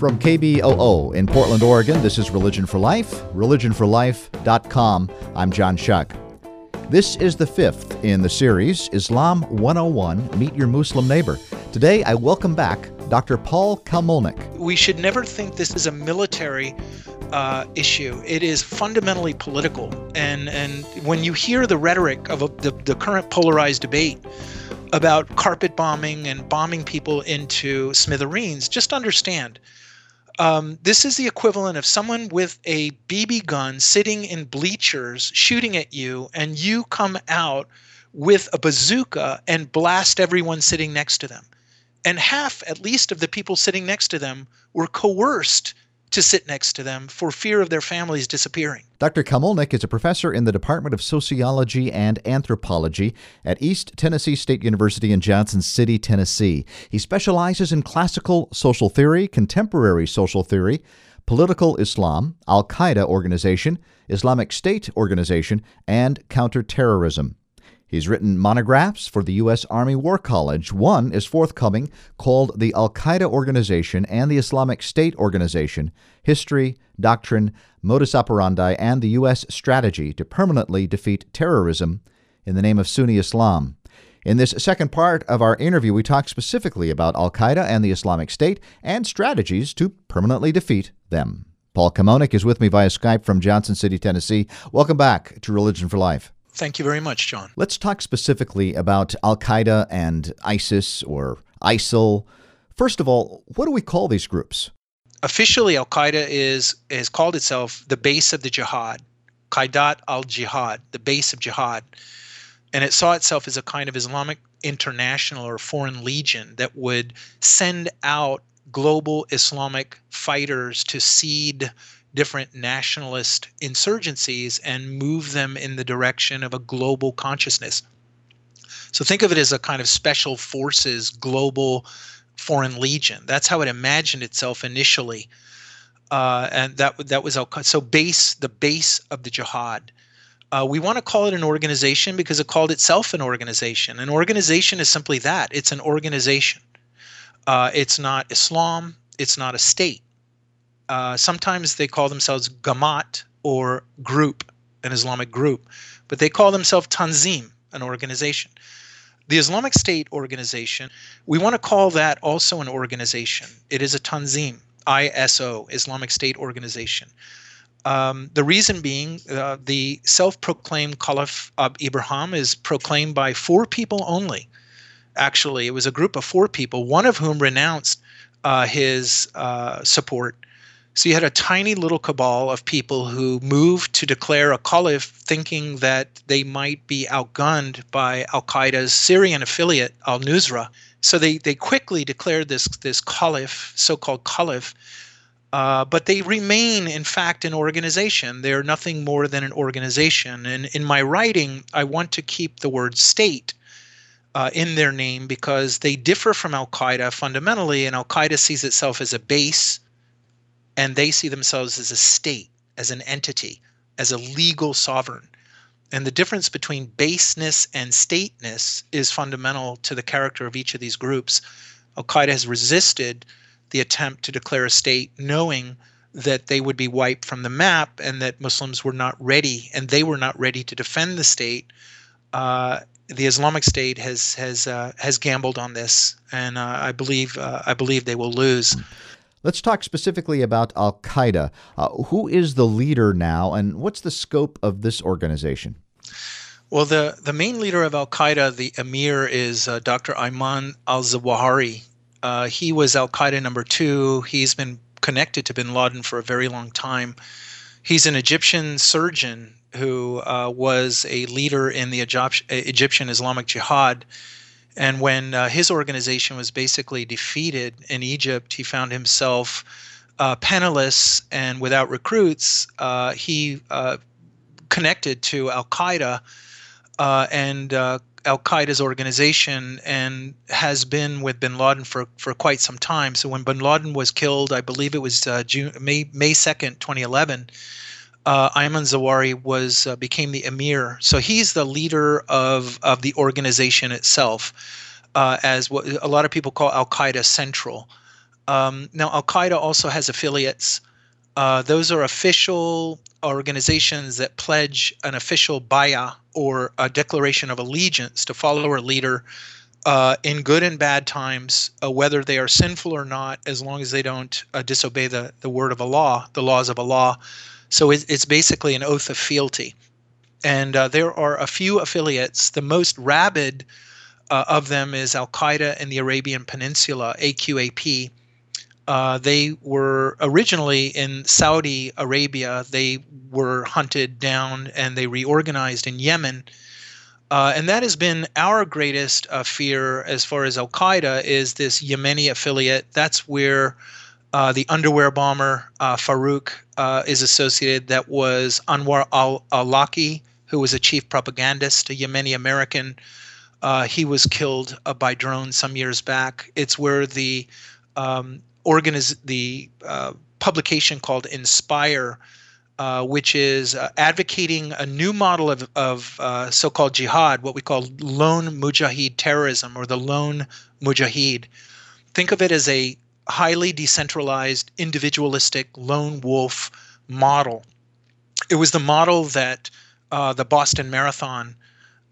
From KBOO in Portland, Oregon, this is Religion for Life, religionforlife.com. I'm John Shuck. This is the fifth in the series, Islam 101 Meet Your Muslim Neighbor. Today, I welcome back Dr. Paul Kamolnick. We should never think this is a military uh, issue. It is fundamentally political. And, and when you hear the rhetoric of a, the, the current polarized debate, about carpet bombing and bombing people into smithereens, just understand um, this is the equivalent of someone with a BB gun sitting in bleachers shooting at you, and you come out with a bazooka and blast everyone sitting next to them. And half, at least, of the people sitting next to them were coerced to sit next to them for fear of their families disappearing. Dr. Kamolnick is a professor in the Department of Sociology and Anthropology at East Tennessee State University in Johnson City, Tennessee. He specializes in classical social theory, contemporary social theory, political Islam, Al Qaeda organization, Islamic State organization, and counterterrorism. He's written monographs for the U.S. Army War College. One is forthcoming called The Al Qaeda Organization and the Islamic State Organization History, Doctrine, Modus Operandi, and the U.S. Strategy to Permanently Defeat Terrorism in the Name of Sunni Islam. In this second part of our interview, we talk specifically about Al Qaeda and the Islamic State and strategies to permanently defeat them. Paul Kamolnick is with me via Skype from Johnson City, Tennessee. Welcome back to Religion for Life. Thank you very much, John. Let's talk specifically about Al Qaeda and ISIS or ISIL. First of all, what do we call these groups? Officially, Al Qaeda is is called itself the base of the jihad, Qaidat al Jihad, the base of jihad, and it saw itself as a kind of Islamic international or foreign legion that would send out global Islamic fighters to seed different nationalist insurgencies and move them in the direction of a global consciousness. So think of it as a kind of special forces global foreign legion. That's how it imagined itself initially. Uh, and that that was so base the base of the jihad. Uh, we want to call it an organization because it called itself an organization. An organization is simply that it's an organization. Uh, it's not Islam. It's not a state. Uh, sometimes they call themselves Gamat or group, an Islamic group, but they call themselves Tanzim, an organization. The Islamic State organization, we want to call that also an organization. It is a Tanzim, ISO, Islamic State organization. Um, the reason being, uh, the self proclaimed Caliph of Ibrahim is proclaimed by four people only. Actually, it was a group of four people, one of whom renounced uh, his uh, support so you had a tiny little cabal of people who moved to declare a caliph thinking that they might be outgunned by Al Qaeda's Syrian affiliate, Al Nusra. So they, they quickly declared this, this caliph, so called caliph. Uh, but they remain, in fact, an organization. They're nothing more than an organization. And in my writing, I want to keep the word state uh, in their name because they differ from Al Qaeda fundamentally, and Al Qaeda sees itself as a base and they see themselves as a state, as an entity, as a legal sovereign. And the difference between baseness and stateness is fundamental to the character of each of these groups. Al Qaeda has resisted the attempt to declare a state, knowing that they would be wiped from the map and that Muslims were not ready and they were not ready to defend the state. Uh, the Islamic State has has uh, has gambled on this, and uh, I believe uh, I believe they will lose. Let's talk specifically about Al Qaeda. Uh, who is the leader now, and what's the scope of this organization? Well, the, the main leader of Al Qaeda, the emir, is uh, Dr. Ayman al Zawahiri. Uh, he was Al Qaeda number two. He's been connected to bin Laden for a very long time. He's an Egyptian surgeon who uh, was a leader in the Egyptian Islamic Jihad and when uh, his organization was basically defeated in Egypt, he found himself uh, penniless and without recruits. Uh, he uh, connected to Al Qaeda uh, and uh, Al Qaeda's organization and has been with bin Laden for, for quite some time. So when bin Laden was killed, I believe it was June, May, May 2nd, 2011 uh, Ayman Zawahiri was uh, became the emir. So he's the leader of of the organization itself, uh, as what a lot of people call Al Qaeda Central. Um, now, Al Qaeda also has affiliates. Uh, those are official organizations that pledge an official bayah or a declaration of allegiance to follow a leader uh, in good and bad times, uh, whether they are sinful or not, as long as they don't uh, disobey the, the word of Allah, the laws of Allah. So it, it's basically an oath of fealty. And uh, there are a few affiliates. The most rabid uh, of them is Al Qaeda in the Arabian Peninsula, AQAP. Uh, they were originally in Saudi Arabia. They were hunted down and they reorganized in Yemen. Uh, and that has been our greatest uh, fear as far as Al Qaeda is this Yemeni affiliate. That's where uh, the underwear bomber uh, Farouk uh, is associated. That was Anwar al Awlaki, who was a chief propagandist, a Yemeni American. Uh, he was killed by drone some years back. It's where the um, organiz- the uh, publication called Inspire, uh, which is uh, advocating a new model of, of uh, so-called jihad, what we call lone mujahid terrorism or the lone mujahid. Think of it as a highly decentralized, individualistic lone wolf model. It was the model that uh, the Boston Marathon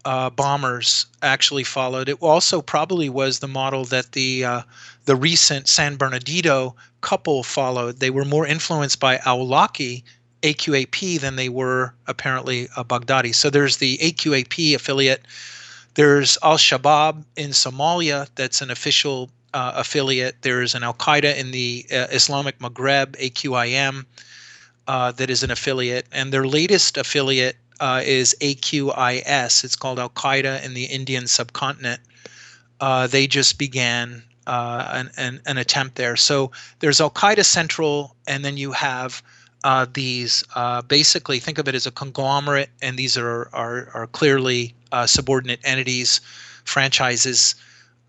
uh, bombers actually followed. It also probably was the model that the uh, the recent San Bernardino couple followed. They were more influenced by Awlaki AQAP than they were apparently uh, Baghdadi. So there's the AQAP affiliate. There's Al Shabaab in Somalia, that's an official uh, affiliate. There's an Al Qaeda in the uh, Islamic Maghreb, AQIM, uh, that is an affiliate. And their latest affiliate uh, is AQIS. It's called Al Qaeda in the Indian subcontinent. Uh, they just began uh, an, an, an, attempt there. So there's Al Qaeda Central, and then you have these basically think of it as a conglomerate, and these are, are, are clearly subordinate entities, franchises.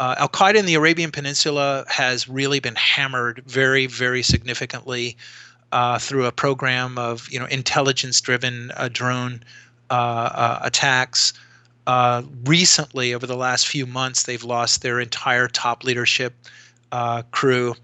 Al Qaeda in the Arabian Peninsula has really been hammered very, very significantly uh, through a program of you know intelligence-driven uh, drone uh, uh attacks. Uh, recently, over the last few months, they've lost their entire top leadership uh, crew.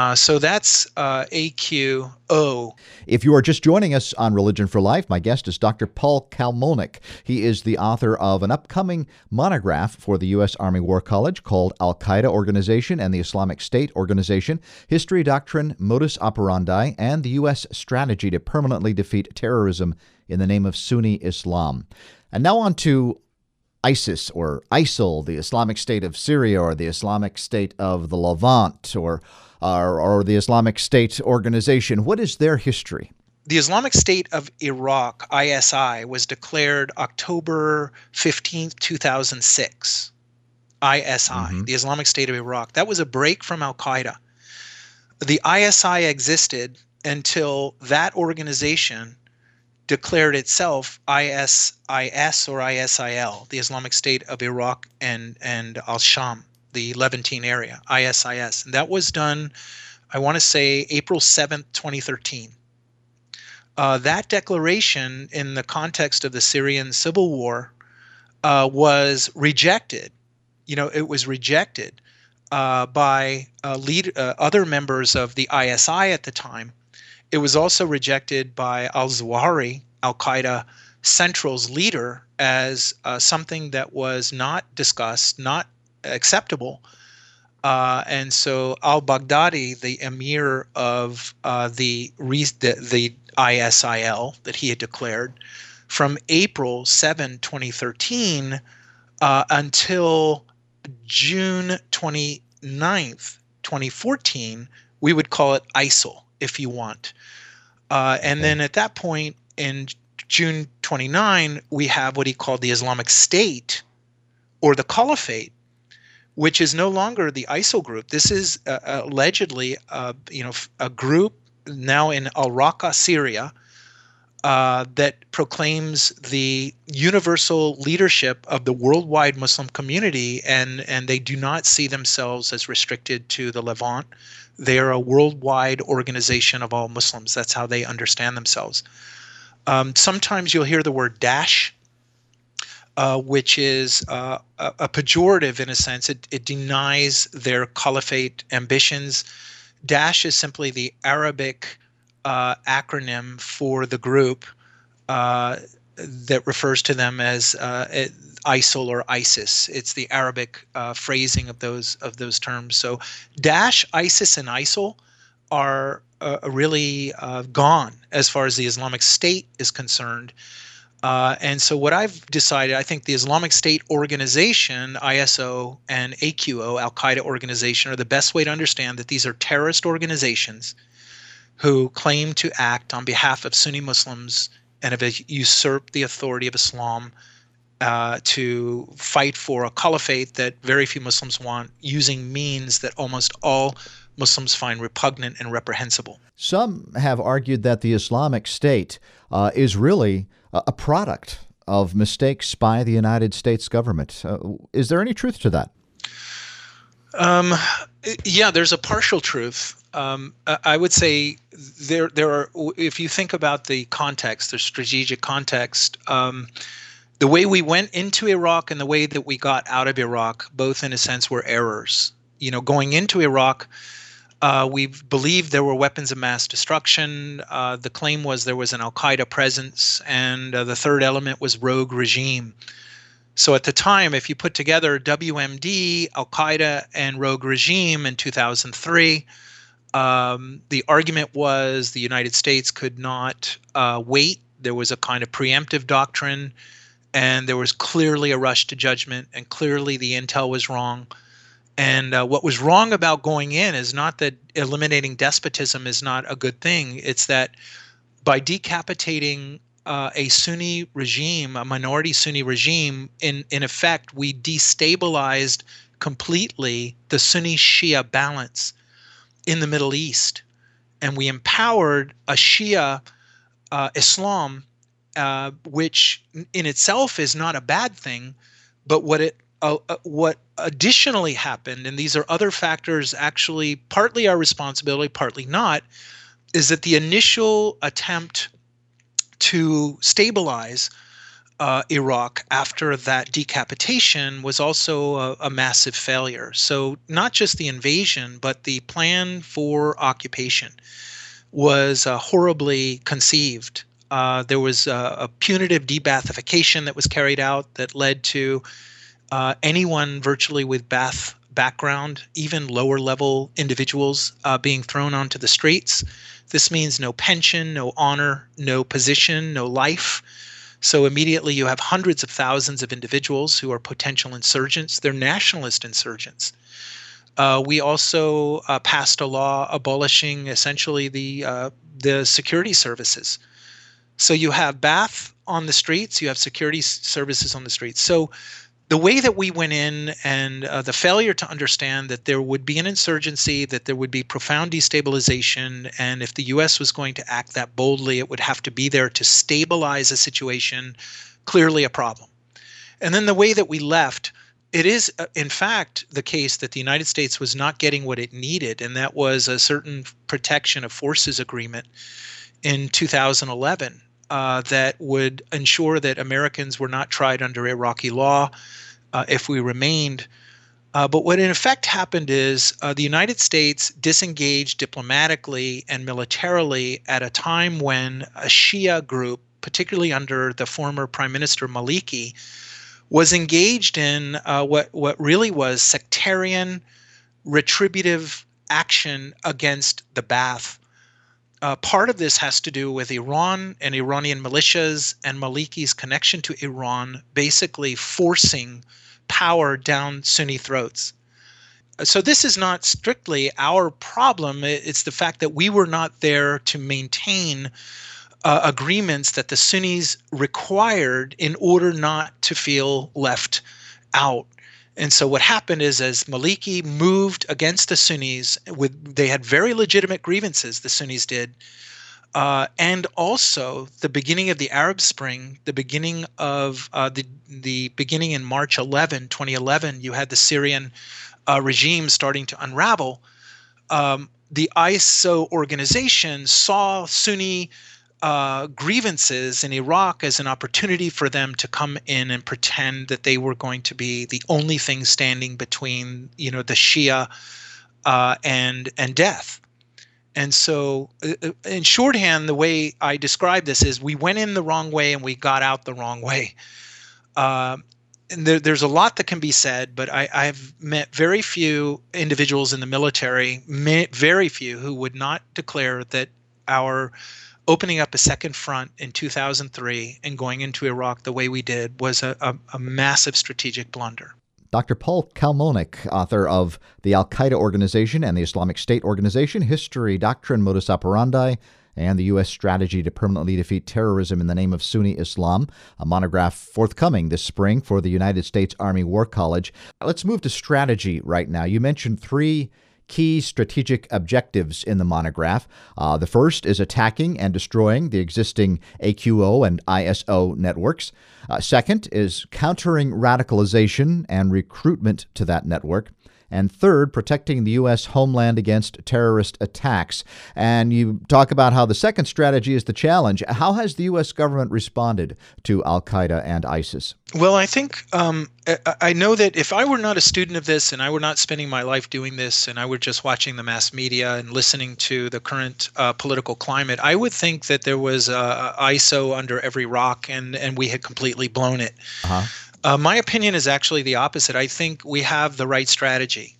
Uh, so that's uh, AQO. If you are just joining us on Religion for Life, my guest is Dr. Paul Kamolnick. He is the author of an upcoming monograph for the U.S. Army War College called Al Qaeda Organization and the Islamic State Organization History, Doctrine, Modus Operandi, and the U.S. Strategy to Permanently Defeat Terrorism in the Name of Sunni Islam. And now on to ISIS or ISIL, the Islamic State of Syria or the Islamic State of the Levant or or, or the Islamic State organization. What is their history? The Islamic State of Iraq, ISI, was declared October 15th, 2006. ISI, mm-hmm. the Islamic State of Iraq. That was a break from Al Qaeda. The ISI existed until that organization declared itself ISIS or ISIL, the Islamic State of Iraq and, and Al Sham the Levantine area, ISIS. And that was done, I want to say, April 7th, 2013. Uh, that declaration, in the context of the Syrian civil war, uh, was rejected. You know, it was rejected uh, by uh, lead, uh, other members of the ISI at the time. It was also rejected by al Zawahiri, Al Qaeda Central's leader, as uh, something that was not discussed, not acceptable. Uh, and so al Baghdadi, the emir of uh, the, the, the ISIL that he had declared, from April 7, 2013, uh, until June 29th, 2014, we would call it ISIL if you want. Uh, and then at that point, in June 29, we have what he called the Islamic State or the Caliphate, which is no longer the ISIL group. This is uh, allegedly, uh, you know, a group now in Al Raqqa, Syria, uh, that proclaims the universal leadership of the worldwide Muslim community, and and they do not see themselves as restricted to the Levant. They are a worldwide organization of all Muslims. That's how they understand themselves. Um, sometimes you'll hear the word Daesh uh, which is uh, a, a, pejorative in a sense. It, it denies their caliphate ambitions. Daesh is simply the Arabic uh, acronym for the group uh, that refers to them as uh, ISIL or ISIS. It's the Arabic phrasing of those of those terms. So Daesh, ISIS, and ISIL are really gone as far as the Islamic State is concerned. Uh, and so, what I've decided, I think the Islamic State organization, ISO and AQO, Al Qaeda organization, are the best way to understand that these are terrorist organizations who claim to act on behalf of Sunni Muslims and have usurped the authority of Islam uh, to fight for a caliphate that very few Muslims want, using means that almost all Muslims find repugnant and reprehensible. Some have argued that the Islamic State uh, is really a product of mistakes by the United States government. Uh, is there any truth to that? Um, yeah, there's a partial truth. Um, I would say there there are. If you think about the context, the strategic context, um, the way we went into Iraq and the way that we got out of Iraq, both in a sense, were errors. You know, going into Iraq, uh, we believed there were weapons of mass destruction. Uh, the claim was there was an Al Qaeda presence, and uh, the third element was rogue regime. So at the time, if you put together WMD, Al Qaeda, and rogue regime in 2003, um, the argument was the United States could not uh, wait. There was a kind of preemptive doctrine, and there was clearly a rush to judgment, and clearly the intel was wrong. And uh, what was wrong about going in is not that eliminating despotism is not a good thing. It's that by decapitating uh, a Sunni regime, a minority Sunni regime, in, in effect, we destabilized completely the Sunni Shia balance in the Middle East. And we empowered a Shia uh, Islam, uh, which in itself is not a bad thing, but what it uh, what additionally happened, and these are other factors actually partly our responsibility, partly not, is that the initial attempt to stabilize uh, Iraq after that decapitation was also a, a, massive failure. So, not just the invasion, but the plan for occupation was uh, horribly conceived. Uh, there was a, a punitive de-Baathification that was carried out that led to uh, anyone virtually with Baath background, even lower level individuals uh, being thrown onto the streets. This means no pension, no honor, no position, no life. So immediately you have hundreds of thousands of individuals who are potential insurgents. They're nationalist insurgents. Uh, we also uh, passed a law abolishing essentially the uh, the security services. So you have Baath on the streets, you have security services on the streets. So the way that we went in and uh, the failure to understand that there would be an insurgency, that there would be profound destabilization, and if the U.S. was going to act that boldly, it would have to be there to stabilize a situation, clearly a problem. And then the way that we left, it is, uh, in fact, the case that the United States was not getting what it needed, and that was a certain protection of forces agreement in 2011 uh, that would ensure that Americans were not tried under Iraqi law uh, if we remained. Uh, but what in effect happened is uh, the United States disengaged diplomatically and militarily at a time when a Shia group, particularly under the former Prime Minister Maliki, was engaged in uh, what what really was sectarian, retributive action against the Ba'ath uh, part of this has to do with Iran and Iranian militias and Maliki's connection to Iran, basically forcing power down Sunni throats. So, this is not strictly our problem. It's the fact that we were not there to maintain uh, agreements that the Sunnis required in order not to feel left out. And so what happened is as Maliki moved against the Sunnis with they had very legitimate grievances, the Sunnis did. Uh, and also the beginning of the Arab Spring, the beginning of uh, the the beginning in March 11, 2011, you had the Syrian uh, regime starting to unravel. Um, the ISO organization saw Sunni uh, grievances in Iraq as an opportunity for them to come in and pretend that they were going to be the only thing standing between, you know, the Shia uh, and and death. And so, uh, uh, in shorthand, the way I describe this is we went in the wrong way and we got out the wrong way. Uh, and there, there's a lot that can be said, but I, I've met very few individuals in the military, very few, who would not declare that our opening up a second front in 2003 and going into Iraq the way we did was a, a, a massive strategic blunder. Dr. Paul Kamolnick, author of The Al Qaeda Organization and the Islamic State Organization History, Doctrine, Modus Operandi, and the U.S. Strategy to Permanently Defeat Terrorism in the Name of Sunni Islam, a monograph forthcoming this spring for the United States Army War College. Let's move to strategy right now. You mentioned three key strategic objectives in the monograph. Uh, the first is attacking and destroying the existing AQO and ISO networks. Uh, second is countering radicalization and recruitment to that network and third, protecting the U.S. homeland against terrorist attacks. And you talk about how the second strategy is the challenge. How has the U.S. government responded to Al Qaeda and ISIS? Well, I think um, I know that if I were not a student of this and I were not spending my life doing this and I were just watching the mass media and listening to the current uh, political climate, I would think that there was uh, ISO under every rock and, and we had completely blown it. Uh-huh. Uh, my opinion is actually the opposite. I think we have the right strategy.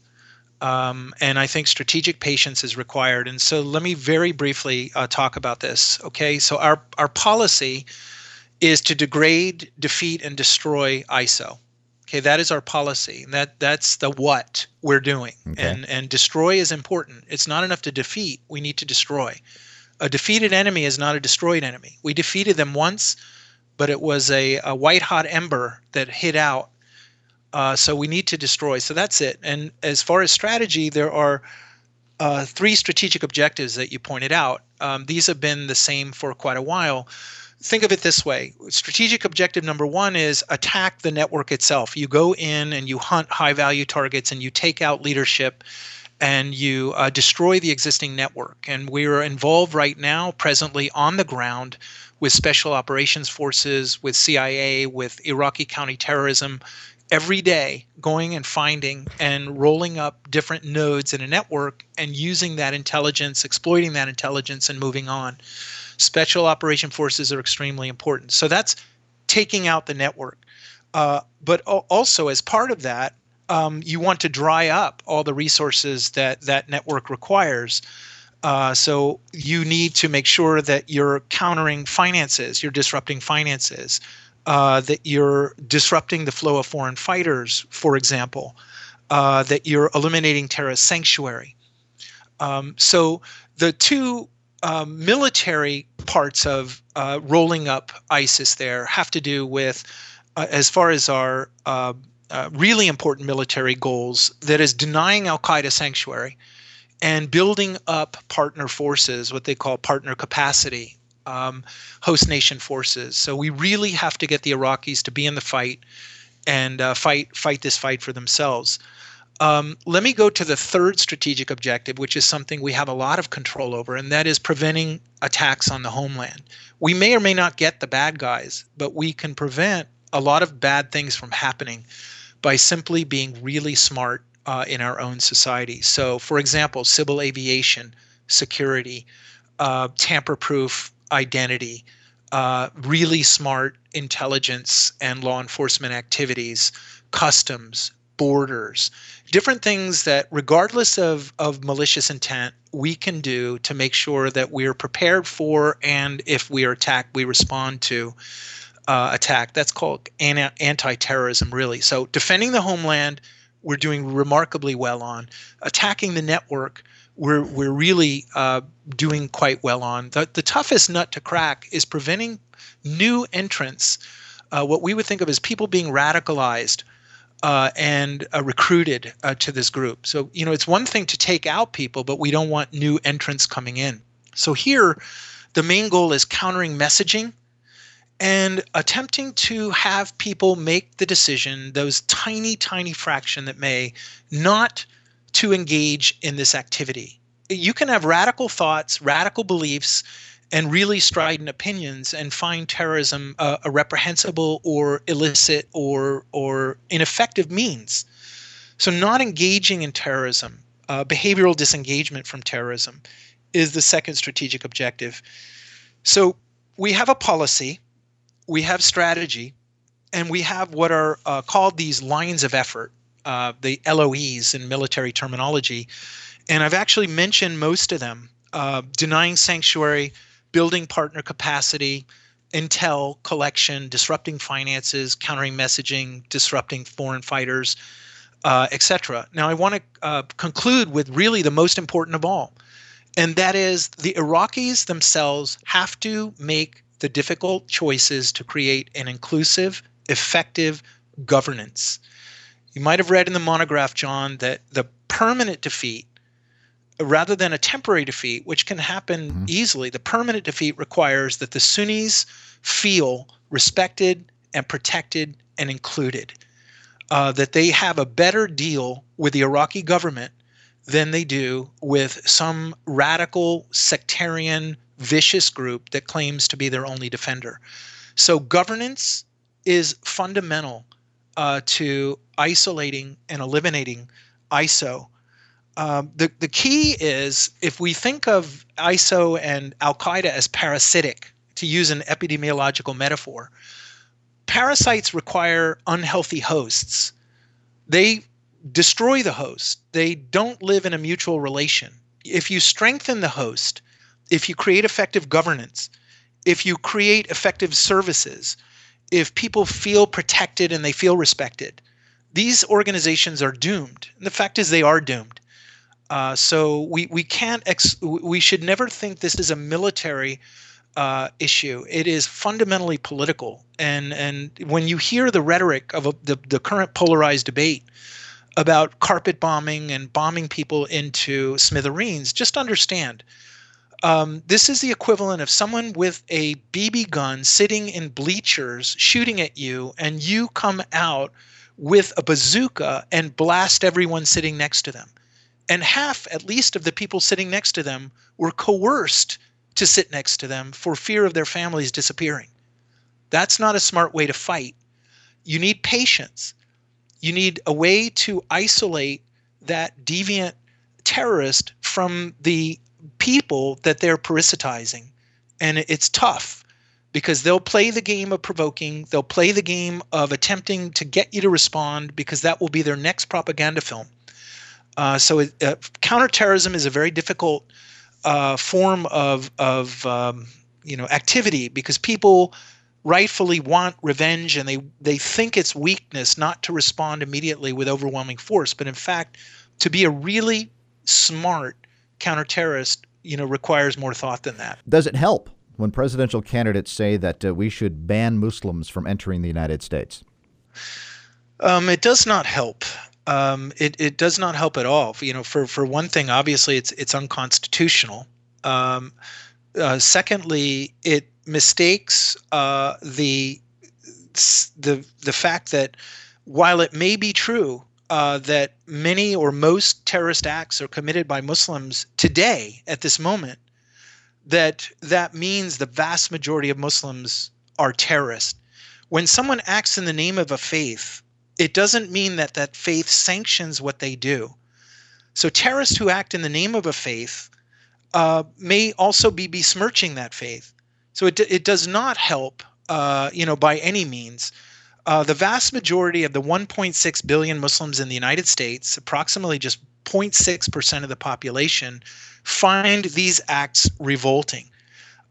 Um, and I think strategic patience is required. And so let me very briefly uh, talk about this. Okay, so our, our policy is to degrade, defeat, and destroy ISO. Okay, that is our policy. That that's the what we're doing. Okay. And and destroy is important. It's not enough to defeat. We need to destroy. A defeated enemy is not a destroyed enemy. We defeated them once but it was a, a white hot ember that hit out. Uh, so we need to destroy. So that's it. And as far as strategy, there are uh, three strategic objectives that you pointed out. Um, these have been the same for quite a while. Think of it this way strategic objective number one is attack the network itself. You go in and you hunt high value targets and you take out leadership and you uh, destroy the existing network. And we are involved right now, presently on the ground, with special operations forces, with CIA, with Iraqi counterterrorism, every day going and finding and rolling up different nodes in a network and using that intelligence, exploiting that intelligence, and moving on. Special operation forces are extremely important. So that's taking out the network. Uh, but also, as part of that, um, you want to dry up all the resources that that network requires. Uh, so you need to make sure that you're countering finances, you're disrupting finances, uh, that you're disrupting the flow of foreign fighters, for example, uh, that you're eliminating terrorist sanctuary. Um, so the two um, military parts of uh, rolling up ISIS there have to do with, uh, as far as our uh, really important military goals, that is denying Al Qaeda sanctuary and building up partner forces, what they call partner capacity, um, host nation forces. So we really have to get the Iraqis to be in the fight and uh, fight fight this fight for themselves. Um, let me go to the third strategic objective, which is something we have a lot of control over, and that is preventing attacks on the homeland. We may or may not get the bad guys, but we can prevent a lot of bad things from happening by simply being really smart uh, in our own society. So, for example, civil aviation, security, uh, tamper proof identity, uh, really smart intelligence and law enforcement activities, customs, borders, different things that, regardless of, of malicious intent, we can do to make sure that we're prepared for and if we are attacked, we respond to. Uh, attack. That's called anti terrorism, really. So, defending the homeland, we're doing remarkably well on. Attacking the network, we're we're really uh, doing quite well on. The, the toughest nut to crack is preventing new entrants, uh, what we would think of as people being radicalized uh, and uh, recruited uh, to this group. So you know, it's one thing to take out people, but we don't want new entrants coming in. So here, the main goal is countering messaging and attempting to have people make the decision, those tiny, tiny fraction that may, not to engage in this activity. You can have radical thoughts, radical beliefs, and really strident opinions and find terrorism uh, a reprehensible or illicit or or ineffective means. So not engaging in terrorism, uh, behavioral disengagement from terrorism, is the second strategic objective. So we have a policy, we have strategy, and we have what are uh, called these lines of effort, uh, the LOEs in military terminology. And I've actually mentioned most of them uh, denying sanctuary, building partner capacity, intel collection, disrupting finances, countering messaging, disrupting foreign fighters, uh, etc. Now, I want to uh, conclude with really the most important of all, and that is the Iraqis themselves have to make the difficult choices to create an inclusive, effective governance. You might have read in the monograph, John, that the permanent defeat rather than a temporary defeat, which can happen mm-hmm. easily, the permanent defeat requires that the Sunnis feel respected and protected and included. Uh, that they have a better deal with the Iraqi government than they do with some radical, sectarian, vicious group that claims to be their only defender. So, governance is fundamental uh, to isolating and eliminating ISO um, the, the key is if we think of ISO and Al Qaeda as parasitic, to use an epidemiological metaphor, parasites require unhealthy hosts. They destroy the host, they don't live in a mutual relation. If you strengthen the host, if you create effective governance, if you create effective services, if people feel protected and they feel respected, these organizations are doomed. And the fact is, they are doomed. Uh, so we we can't ex- we should never think this is a military uh, issue. It is fundamentally political, and and when you hear the rhetoric of a, the the current polarized debate about carpet bombing and bombing people into smithereens, just understand. Um, this is the equivalent of someone with a BB gun sitting in bleachers shooting at you, and you come out with a bazooka and blast everyone sitting next to them and half at least of the people sitting next to them were coerced to sit next to them for fear of their families disappearing. That's not a smart way to fight. You need patience. You need a way to isolate that deviant terrorist from the people that they're parasitizing. And it's tough because they'll play the game of provoking, they'll play the game of attempting to get you to respond because that will be their next propaganda film. Uh, so it, uh, counterterrorism is a very difficult uh, form of of um, you know activity because people rightfully want revenge and they they think it's weakness not to respond immediately with overwhelming force, but in fact, to be a really smart counterterrorist, you know, requires more thought than that. Does it help when presidential candidates say that uh, we should ban Muslims from entering the United States? Um, it does not help um, it, it does not help at all. You know, for, for one thing, obviously it's it's unconstitutional. Um, uh, secondly, it mistakes uh, the the the fact that while it may be true uh, that many or most terrorist acts are committed by Muslims today at this moment, that that means the vast majority of Muslims are terrorists. When someone acts in the name of a faith it doesn't mean that that faith sanctions what they do. So terrorists who act in the name of a faith uh, may also be besmirching that faith. So it, it does not help, uh, you know, by any means. Uh, the vast majority of the 1.6 billion Muslims in the United States, approximately just 0.6% of the population, find these acts revolting.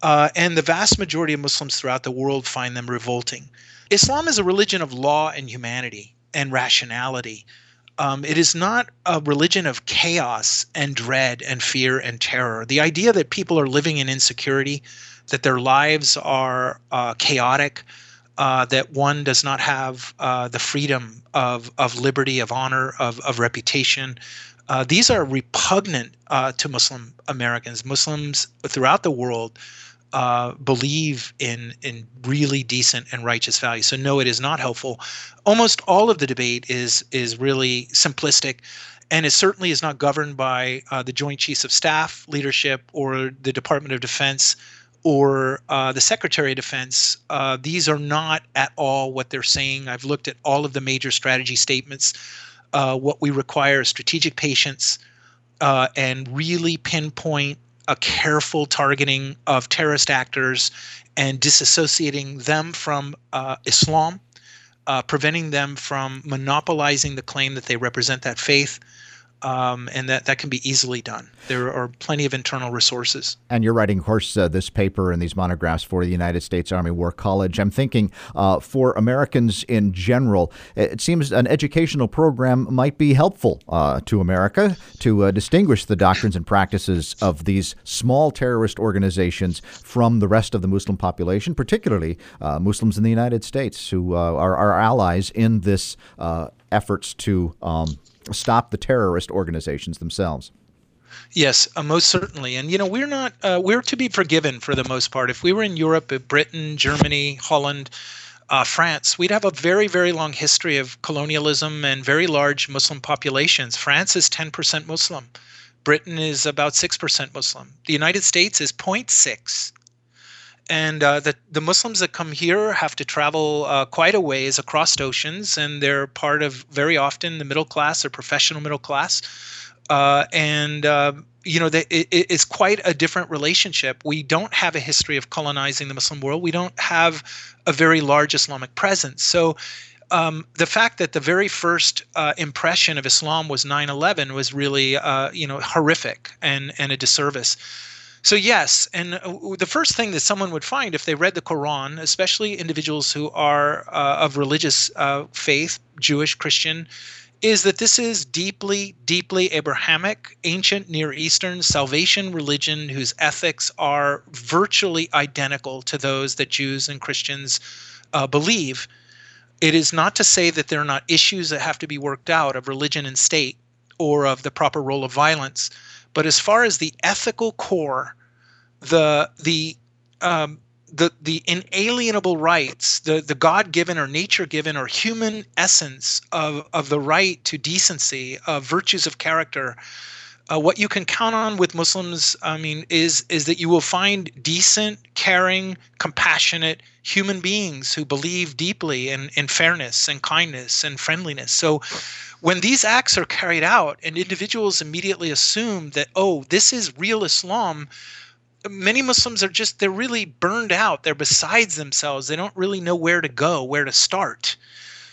Uh, and the vast majority of Muslims throughout the world find them revolting. Islam is a religion of law and humanity and rationality. Um, it is not a religion of chaos and dread and fear and terror. The idea that people are living in insecurity, that their lives are uh, chaotic, uh, that one does not have uh, the freedom of, of liberty, of honor, of, of reputation. Uh, these are repugnant uh, to Muslim Americans. Muslims throughout the world uh, believe in in really decent and righteous values. So no, it is not helpful. Almost all of the debate is is really simplistic, and it certainly is not governed by uh, the Joint Chiefs of Staff leadership or the Department of Defense or uh, the Secretary of Defense. Uh, these are not at all what they're saying. I've looked at all of the major strategy statements. Uh, what we require is strategic patience uh, and really pinpoint a careful targeting of terrorist actors and disassociating them from uh, Islam, uh, preventing them from monopolizing the claim that they represent that faith um, and that that can be easily done. There are plenty of internal resources. And you're writing, of course, uh, this paper and these monographs for the United States Army War College. I'm thinking uh, for Americans in general, it seems an educational program might be helpful uh, to America to uh, distinguish the doctrines and practices of these small terrorist organizations from the rest of the Muslim population, particularly uh, Muslims in the United States who uh, are our allies in this efforts to um, stop the terrorist organizations themselves. Yes, uh, most certainly. And you know, we're not uh, we're to be forgiven for the most part. If we were in Europe, uh, Britain, Germany, Holland, uh, France, we'd have a very very long history of colonialism and very large Muslim populations. France is 10% Muslim. Britain is about 6% Muslim. The United States is 0.6 and uh, the the Muslims that come here have to travel uh, quite a ways across oceans, and they're part of very often the middle class or professional middle class, uh, and uh, you know it, it's quite a different relationship. We don't have a history of colonizing the Muslim world. We don't have a very large Islamic presence. So. Um, the fact that the very first uh, impression of Islam was 9/11 was really, uh, you know, horrific and and a disservice. So, yes, and uh, the first thing that someone would find if they read the Quran, especially individuals who are uh, of religious uh, faith, Jewish, Christian, is that this is deeply, deeply Abrahamic, ancient Near Eastern salvation religion whose ethics are virtually identical to those that Jews and Christians uh, believe. It is not to say that there are not issues that have to be worked out of religion and state or of the proper role of violence but as far as the ethical core, the the um, the the inalienable rights, the the God given or nature given or human essence of of the right to decency, of virtues of character. Uh, what you can count on with Muslims, I mean, is is that you will find decent, caring, compassionate human beings who believe deeply in in fairness and kindness and friendliness. So when these acts are carried out and individuals immediately assume that oh this is real islam many muslims are just they're really burned out. They're besides themselves. They don't really know where to go where to start.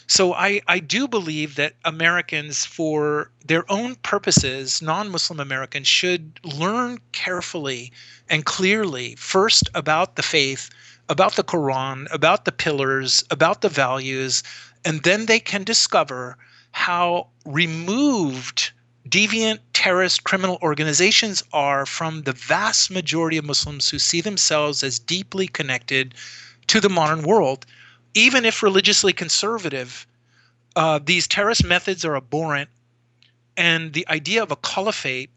So I, I do believe that Americans, for their own purposes, non Muslim Americans, should learn carefully and clearly first about the faith, about the Quran, about the pillars, about the values, and then they can discover how removed deviant terrorist criminal organizations are from the vast majority of Muslims who see themselves as deeply connected to the modern world, even if religiously conservative. Uh, these terrorist methods are abhorrent, and the idea of a caliphate,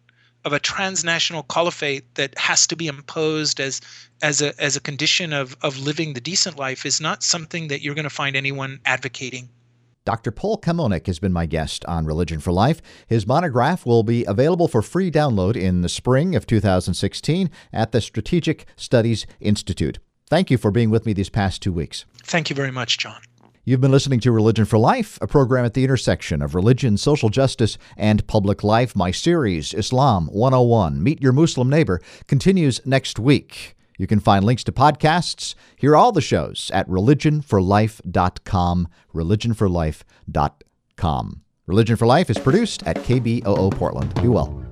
of a transnational caliphate that has to be imposed as as a as a condition of of living the decent life, is not something that you're going to find anyone advocating. Dr. Paul Kamolnick has been my guest on Religion for Life. His monograph will be available for free download in the spring of 2016 at the Strategic Studies Institute. Thank you for being with me these past two weeks. Thank you very much, John. You've been listening to Religion for Life, a program at the intersection of religion, social justice, and public life. My series, Islam 101 Meet Your Muslim Neighbor, continues next week. You can find links to podcasts, hear all the shows at religionforlife.com, religionforlife.com. Religion for Life is produced at KBOO Portland. Be well.